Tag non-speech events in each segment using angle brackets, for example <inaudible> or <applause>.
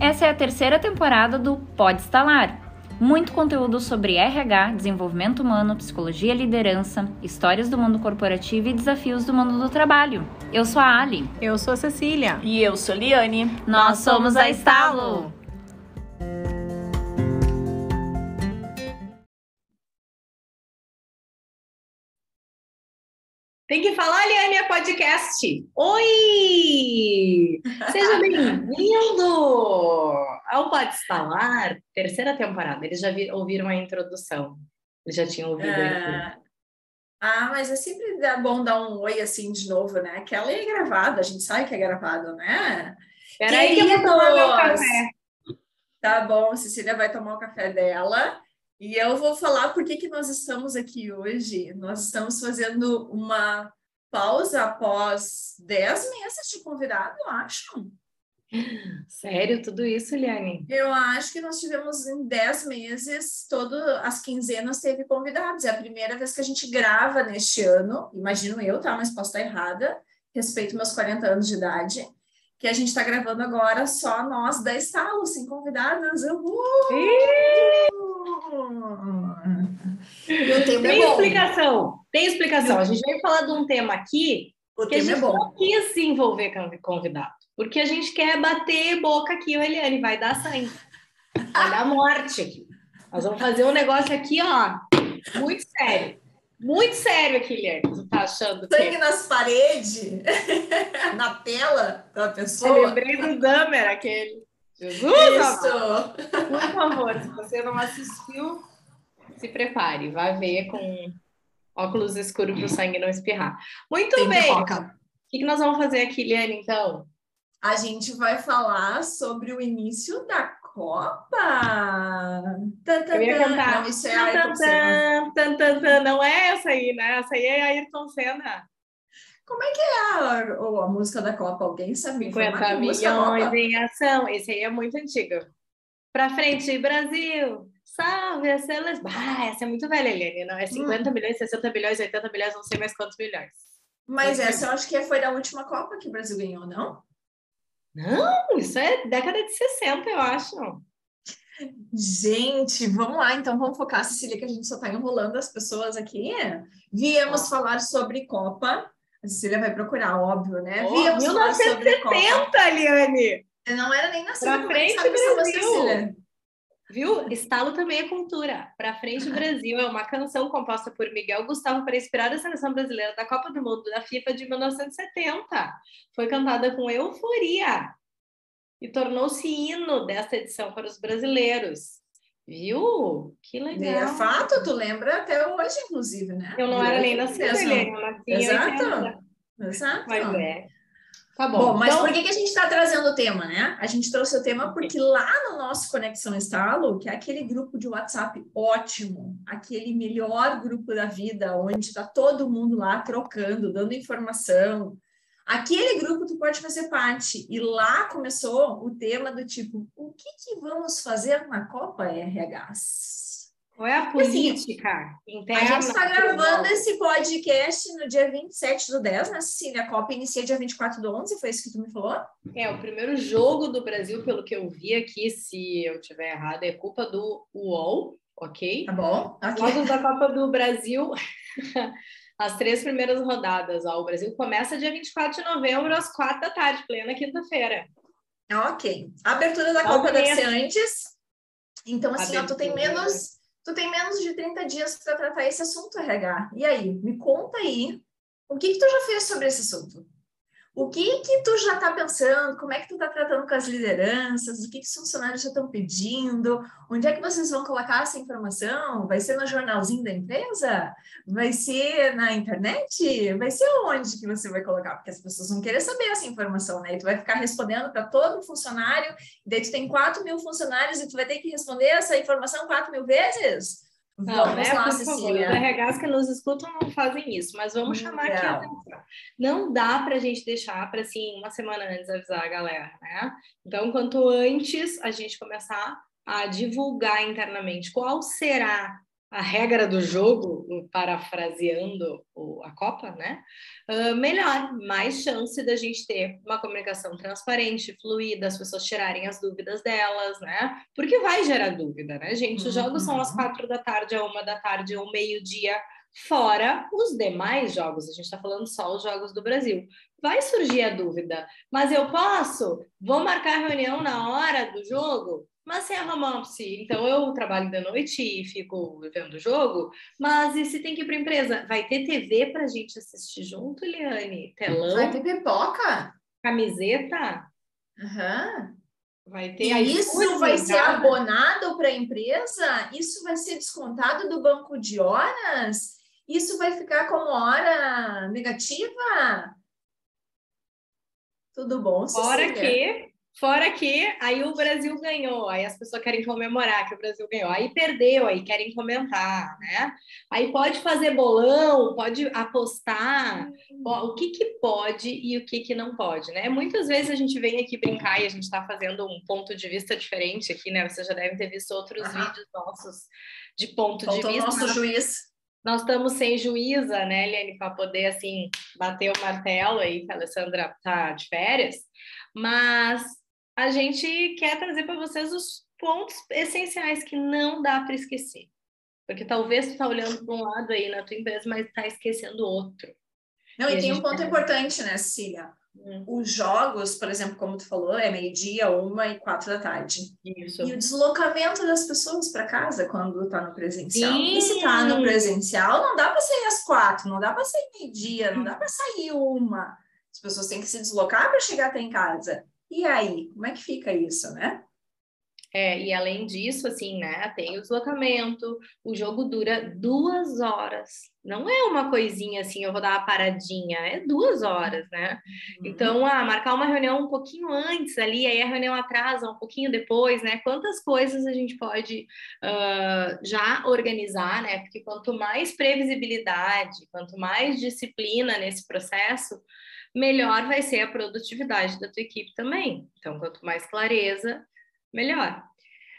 Essa é a terceira temporada do Pode Instalar. Muito conteúdo sobre RH, desenvolvimento humano, psicologia e liderança, histórias do mundo corporativo e desafios do mundo do trabalho. Eu sou a Ali. Eu sou a Cecília. E eu sou a Liane. Nós somos a Estalo. Tem que falar, Liane, é podcast. Oi! Seja <laughs> bem-vindo ao Pode Instalar, terceira temporada. Eles já vi, ouviram a introdução. Eles já tinham ouvido é... Ah, mas é sempre bom dar um oi assim de novo, né? Que ela é gravada, a gente sabe que é gravado, né? Peraí que eu vou tomar meu café. Tá bom, Cecília vai tomar o café dela. E eu vou falar por que, que nós estamos aqui hoje. Nós estamos fazendo uma pausa após 10 meses de convidado, eu acho. Sério, tudo isso, Liane? Eu acho que nós tivemos em 10 meses, todas as quinzenas teve convidados. É a primeira vez que a gente grava neste ano, imagino eu, tá? Mas posso estar errada, respeito meus 40 anos de idade, que a gente está gravando agora só nós da Estalo, sem convidadas. Uhul! Eu tenho Tem bom. explicação, tem explicação. A gente veio falar de um tema aqui o que a gente é não quis se envolver com o convidado, porque a gente quer bater boca aqui, o Eliane, vai dar sangue, vai dar morte aqui. Nós vamos fazer um negócio aqui, ó, muito sério. Muito sério aqui, Eliane. Tu tá achando? Sangue que... nas paredes, <laughs> na tela da pessoa. Eu lembrei do Damer, aquele. Jesus! Isso! Por favor, se você não assistiu, se prepare, vai ver com óculos escuros para o sangue não espirrar. Muito Tem bem. O que, que nós vamos fazer aqui, Liane, então? A gente vai falar sobre o início da Copa. Eu ia cantar. Não, isso é Ayrton Senna. Não é essa aí, né? Essa aí é Ayrton Senna. Como é que é a, a música da Copa? Alguém sabe? 50 milhões em ação. Esse aí é muito antigo. Pra frente, Brasil! Salve a seleção! Ah, essa é muito velha, Eliane. Não, é 50 hum. milhões, 60 milhões, 80 milhões, não sei mais quantos milhões. Mas essa eu acho que foi da última Copa que o Brasil ganhou, não? Não, isso é década de 60, eu acho. Gente, vamos lá, então vamos focar, Cecília, que a gente só está enrolando as pessoas aqui. Viemos falar sobre Copa. A Cecília vai procurar, óbvio, né? Oh, Viemos 1970, Liane! Eu não era nem nascida. Pra frente, Brasil! Viu? Estalo também é cultura. Pra frente, Brasil é uma canção composta por Miguel Gustavo para inspirar a seleção brasileira da Copa do Mundo da FIFA de 1970. Foi cantada com euforia e tornou-se hino desta edição para os brasileiros. Viu? Que legal. É fato, tu lembra até hoje, inclusive, né? Eu não era nem nascida, eu nasci Exato. Exato. Mas é. Tá bom. bom mas então... por que, que a gente está trazendo o tema, né? A gente trouxe o tema porque lá no nosso Conexão Estalo, que é aquele grupo de WhatsApp ótimo, aquele melhor grupo da vida, onde está todo mundo lá trocando, dando informação. Aquele grupo tu pode fazer parte. E lá começou o tema do tipo, o que, que vamos fazer na Copa RHs? Qual é a política assim, interna? A gente está gravando esse podcast no dia 27 do 10, né, Cecília? A Copa inicia dia 24 do 11, foi isso que tu me falou? É, o primeiro jogo do Brasil, pelo que eu vi aqui, se eu tiver errado, é culpa do UOL, ok? Tá bom. Okay. Jogos da Copa do Brasil, <laughs> as três primeiras rodadas. Ó, o Brasil começa dia 24 de novembro, às quatro da tarde, plena quinta-feira. Ok. A abertura da Copa deve ser antes. Então, assim, ó, tu tem menos Tu tem menos de 30 dias para tratar esse assunto, RH. E aí, me conta aí, o que, que tu já fez sobre esse assunto? O que que tu já está pensando? Como é que tu está tratando com as lideranças? O que, que os funcionários já estão pedindo? Onde é que vocês vão colocar essa informação? Vai ser no jornalzinho da empresa? Vai ser na internet? Vai ser onde que você vai colocar? Porque as pessoas vão querer saber essa informação, né? E tu vai ficar respondendo para todo funcionário, daí tu tem 4 mil funcionários e tu vai ter que responder essa informação 4 mil vezes? Não, vamos né? lá, Por Cecília. Favor, os RHs que nos escutam não fazem isso, mas vamos chamar aqui a atenção. Não dá para a gente deixar para, assim, uma semana antes avisar a galera, né? Então, quanto antes a gente começar a divulgar internamente qual será a regra do jogo, parafraseando a Copa, né? Uh, melhor, mais chance da gente ter uma comunicação transparente, fluida, as pessoas tirarem as dúvidas delas, né? Porque vai gerar dúvida, né, gente? Os jogos são às uhum. quatro da tarde, a uma da tarde, ou meio-dia, fora os demais jogos. A gente está falando só os jogos do Brasil. Vai surgir a dúvida, mas eu posso? Vou marcar reunião na hora do jogo? Mas se é home office, então eu trabalho da noite e fico vendo o jogo, mas e se tem que ir para empresa? Vai ter TV para a gente assistir junto, Liane? Telão? Vai ter pipoca? Camiseta? Aham. Uhum. Vai ter e isso vai ser abonado para a empresa? Isso vai ser descontado do banco de horas? Isso vai ficar como hora negativa? Tudo bom, Cecília? Fora que Fora que aí o Brasil ganhou, aí as pessoas querem comemorar que o Brasil ganhou, aí perdeu, aí querem comentar, né? Aí pode fazer bolão, pode apostar, o que que pode e o que que não pode, né? Muitas vezes a gente vem aqui brincar e a gente está fazendo um ponto de vista diferente aqui, né? Vocês já devem ter visto outros uhum. vídeos nossos de ponto Faltou de vista. nosso juiz. Nós estamos sem juíza, né, Eliane, para poder assim bater o martelo aí, que a Alessandra tá de férias, mas a gente quer trazer para vocês os pontos essenciais que não dá para esquecer. Porque talvez tu está olhando para um lado aí na tua empresa, mas está esquecendo outro. Não, e, e tem um ponto importante, né, Cília? Hum. Os jogos, por exemplo, como tu falou, é meio-dia, uma e quatro da tarde. Isso. E o deslocamento das pessoas para casa quando está no presencial. Sim. E se está no presencial, não dá para sair às quatro, não dá para sair meio-dia, não dá para sair uma. As pessoas têm que se deslocar para chegar até em casa. E aí, como é que fica isso, né? É, e além disso, assim, né, tem o deslocamento, o jogo dura duas horas. Não é uma coisinha assim, eu vou dar uma paradinha, é duas horas, né? Uhum. Então, ah, marcar uma reunião um pouquinho antes ali, aí a reunião atrasa um pouquinho depois, né? Quantas coisas a gente pode uh, já organizar, né? Porque quanto mais previsibilidade, quanto mais disciplina nesse processo, melhor vai ser a produtividade da tua equipe também. Então, quanto mais clareza, melhor.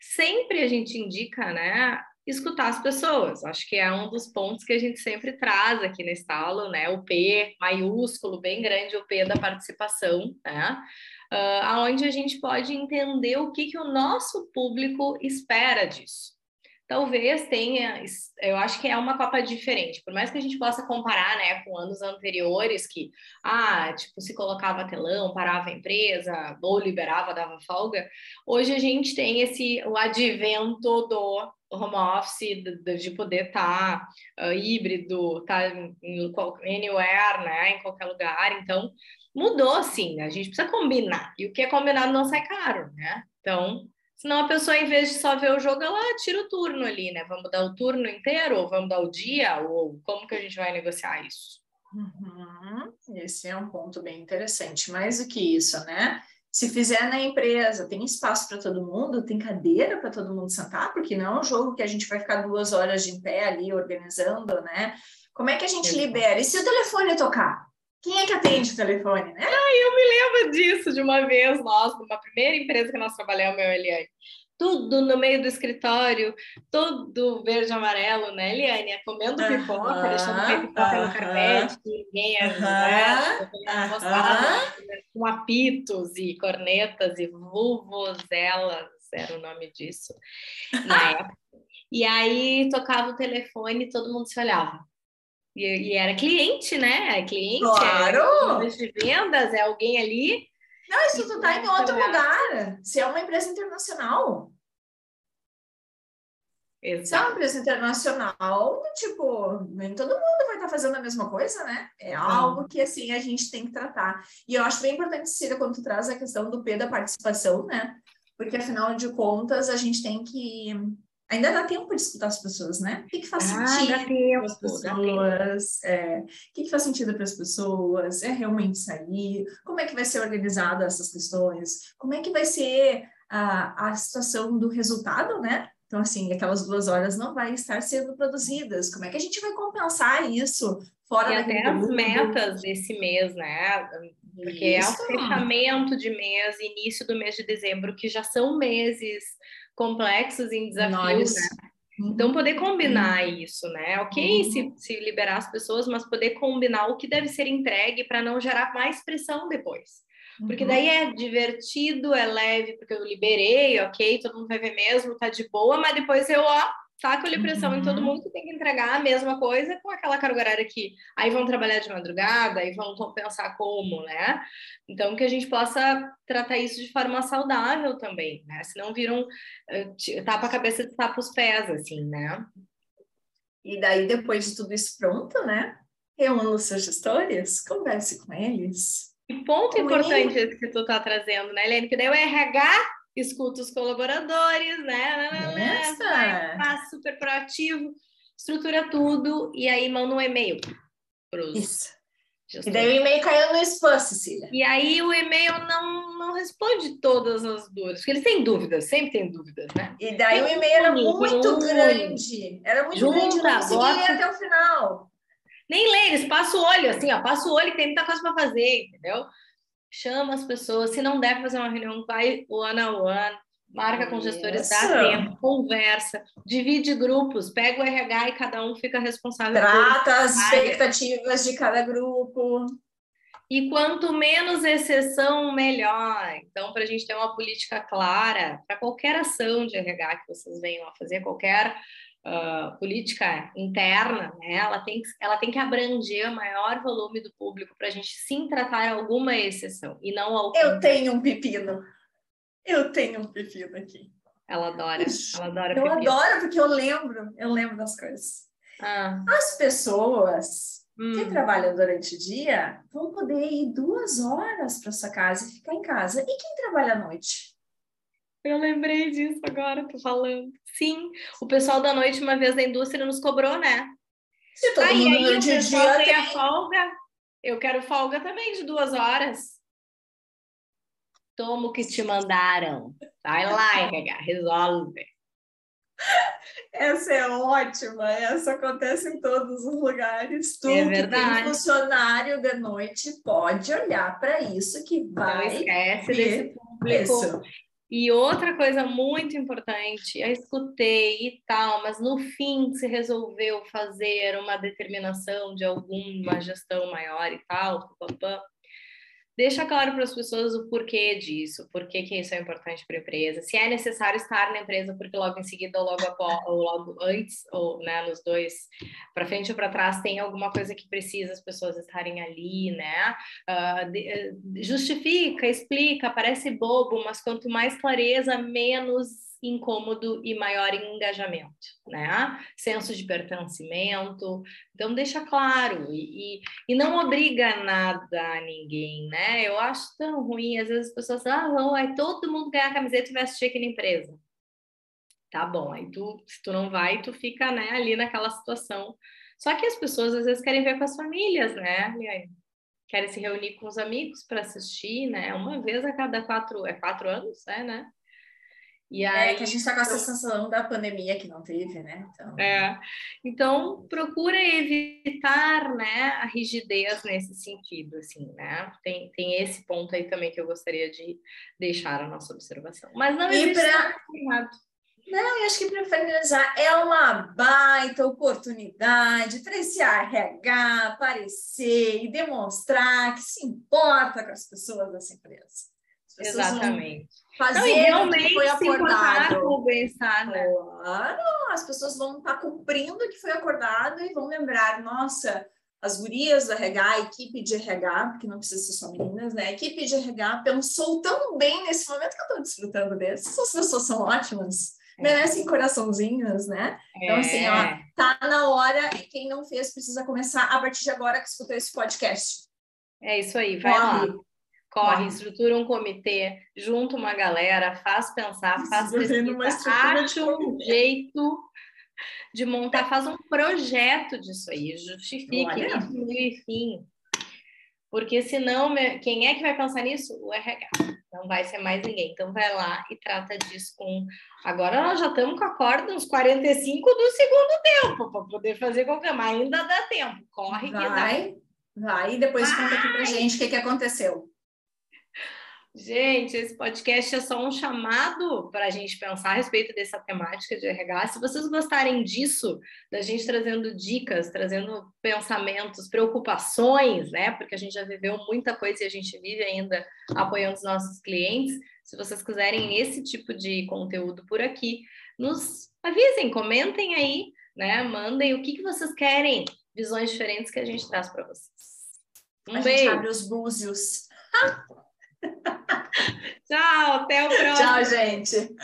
Sempre a gente indica, né, escutar as pessoas. Acho que é um dos pontos que a gente sempre traz aqui nesse estalo, né, o P maiúsculo, bem grande, o P da participação, né, uh, aonde a gente pode entender o que, que o nosso público espera disso talvez tenha, eu acho que é uma Copa diferente, por mais que a gente possa comparar, né, com anos anteriores que, ah, tipo, se colocava telão, parava a empresa, ou liberava, dava folga, hoje a gente tem esse, o advento do home office, de, de poder estar tá, uh, híbrido, estar tá em, anywhere, né, em qualquer lugar, então mudou, sim, a gente precisa combinar, e o que é combinado não sai caro, né, então Senão a pessoa, em vez de só ver o jogo, ela tira o turno ali, né? Vamos dar o turno inteiro, ou vamos dar o dia, ou como que a gente vai negociar isso? Uhum. Esse é um ponto bem interessante. Mais do que isso, né? Se fizer na empresa, tem espaço para todo mundo, tem cadeira para todo mundo sentar, porque não é um jogo que a gente vai ficar duas horas de pé ali organizando, né? Como é que a gente libera? E se o telefone tocar? Quem é que atende o telefone, né? Ah, eu me lembro disso de uma vez, nós, numa primeira empresa que nós trabalhamos, e Eliane. Tudo no meio do escritório, todo verde e amarelo, né, Eliane? Comendo uh -huh, pipoca, deixando a pipoca uh -huh, no carpete, ninguém uh -huh, né? com apitos e cornetas e vuvuzelas, era o nome disso, na <laughs> época. E aí tocava o telefone e todo mundo se olhava. E, e era cliente, né? É cliente, claro! É de vendas, é alguém ali. Não, isso tu tá em outro lugar. Se é uma empresa internacional. Exato. Se é uma empresa internacional, tipo, nem todo mundo vai estar fazendo a mesma coisa, né? É algo que, assim, a gente tem que tratar. E eu acho bem importante, Cida, quando tu traz a questão do P da participação, né? Porque, afinal de contas, a gente tem que ainda dá tempo de escutar as pessoas, né? O que, que faz ah, sentido para as pessoas? É, o que, que faz sentido para as pessoas? É realmente sair? Como é que vai ser organizada essas questões? Como é que vai ser a, a situação do resultado, né? Então, assim, aquelas duas horas não vai estar sendo produzidas. Como é que a gente vai compensar isso fora e até as metas desse mês, né? Porque isso. é o fechamento de mês, início do mês de dezembro, que já são meses complexos em desafios, né? Então, poder combinar isso, né? Ok uhum. se, se liberar as pessoas, mas poder combinar o que deve ser entregue para não gerar mais pressão depois. Porque uhum. daí é divertido, é leve, porque eu liberei, ok, todo mundo vai ver mesmo, tá de boa, mas depois eu, ó, taco-lhe pressão uhum. em todo uhum. mundo que tem que entregar a mesma coisa com aquela carga horária que aí vão trabalhar de madrugada, aí vão pensar como, né? Então, que a gente possa tratar isso de forma saudável também, né? Senão viram uh, tapa a cabeça de tapa os pés, assim, né? E daí, depois de tudo isso pronto, né? Reúna os seus gestores, converse com eles, e ponto importante esse que tu tá trazendo, né, Helene? Que daí o RH escuta os colaboradores, né? Vai, faz super proativo, estrutura tudo e aí manda um e-mail pros Isso. E daí o e-mail caiu no spam, Cecília. E aí o e-mail não, não responde todas as dúvidas, porque eles têm dúvidas, sempre tem dúvidas, né? E daí o e-mail era muito grande, era muito Junta, grande, não conseguia ler até o final. Nem lê, eles passam o olho, assim, ó, passa o olho e tem muita coisa para fazer, entendeu? Chama as pessoas, se não deve fazer uma reunião, vai one on one, marca com gestores, dá tempo, conversa, divide grupos, pega o RH e cada um fica responsável. Trata as expectativas de cada grupo. E quanto menos exceção, melhor. Então, para a gente ter uma política clara para qualquer ação de RH que vocês venham a fazer, qualquer uh, política interna, né, ela, tem, ela tem que abranger o maior volume do público para a gente sim tratar alguma exceção e não ao. Eu tenho um pepino. Eu tenho um pepino aqui. Ela adora. Ela adora. Eu pepino. adoro porque eu lembro, eu lembro das coisas. Ah. As pessoas hum. que trabalham durante o dia vão poder ir duas horas para sua casa e ficar em casa. E quem trabalha à noite? Eu lembrei disso agora, tô falando. Sim, o pessoal da noite, uma vez da indústria, nos cobrou, né? Se todo ah, mundo aí, o dia tem a folga. Eu quero folga também de duas horas. Toma o que te mandaram. Vai lá, <laughs> RH, resolve. Essa é ótima, essa acontece em todos os lugares. Tu é verdade. que tem funcionário de noite pode olhar para isso que vai. Não esquece desse público. Isso. E outra coisa muito importante, eu escutei e tal, mas no fim se resolveu fazer uma determinação de alguma gestão maior e tal, papapá deixa claro para as pessoas o porquê disso, por que isso é importante para a empresa, se é necessário estar na empresa porque logo em seguida ou logo após, ou logo antes ou né, nos dois para frente ou para trás tem alguma coisa que precisa as pessoas estarem ali, né? Uh, justifica, explica, parece bobo, mas quanto mais clareza, menos incômodo e maior engajamento, né? Senso de pertencimento. Então, deixa claro e, e, e, não obriga nada a ninguém, né? Eu acho tão ruim, às vezes as pessoas falam, ah, vai todo mundo ganhar camiseta e vai assistir aqui na empresa. Tá bom, aí tu, se tu não vai, tu fica né, ali naquela situação. Só que as pessoas às vezes querem ver com as famílias, né? Querem se reunir com os amigos para assistir, né? Uma vez a cada quatro, é quatro anos, é, né? E aí, é que a gente está com a sensação da pandemia que não teve, né? Então... É. Então, procura evitar, né, a rigidez nesse sentido, assim, né? Tem, tem esse ponto aí também que eu gostaria de deixar a nossa observação. Mas não existe pra... errado. Não, eu acho que para finalizar, é uma baita oportunidade para esse RH aparecer e demonstrar que se importa com as pessoas dessa empresa. Exatamente. Fazer não, realmente o que foi acordado. Bem-estar, né? Claro, as pessoas vão estar cumprindo o que foi acordado e vão lembrar, nossa, as gurias do RH, a equipe de RH, porque não precisa ser só meninas, né? A equipe de RH pensou tão bem nesse momento que eu estou desfrutando desse. Essas pessoas são ótimas. É. Merecem coraçãozinhos, né? É. Então, assim, ó, é. tá na hora e quem não fez precisa começar a partir de agora que escutou esse podcast. É isso aí, vai lá corre, estrutura um comitê, junta uma galera, faz pensar, faz <laughs> pesquisa, acha um jeito de montar, faz um projeto disso aí, justifique isso e fim. Porque senão, quem é que vai pensar nisso? O RH. Não vai ser mais ninguém. Então vai lá e trata disso com. Agora nós já estamos com a corda uns 45 do segundo tempo para poder fazer qualquer, mas ainda dá tempo. Corre vai, que dá. Vai, e depois vai. conta aqui pra gente o que, que aconteceu. Gente, esse podcast é só um chamado para a gente pensar a respeito dessa temática de RH. Se vocês gostarem disso, da gente trazendo dicas, trazendo pensamentos, preocupações, né? Porque a gente já viveu muita coisa e a gente vive ainda apoiando os nossos clientes. Se vocês quiserem esse tipo de conteúdo por aqui, nos avisem, comentem aí, né? Mandem o que, que vocês querem, visões diferentes que a gente traz para vocês. Um a beijo. gente abre os búzios. <laughs> Tchau, até o próximo. Tchau, gente.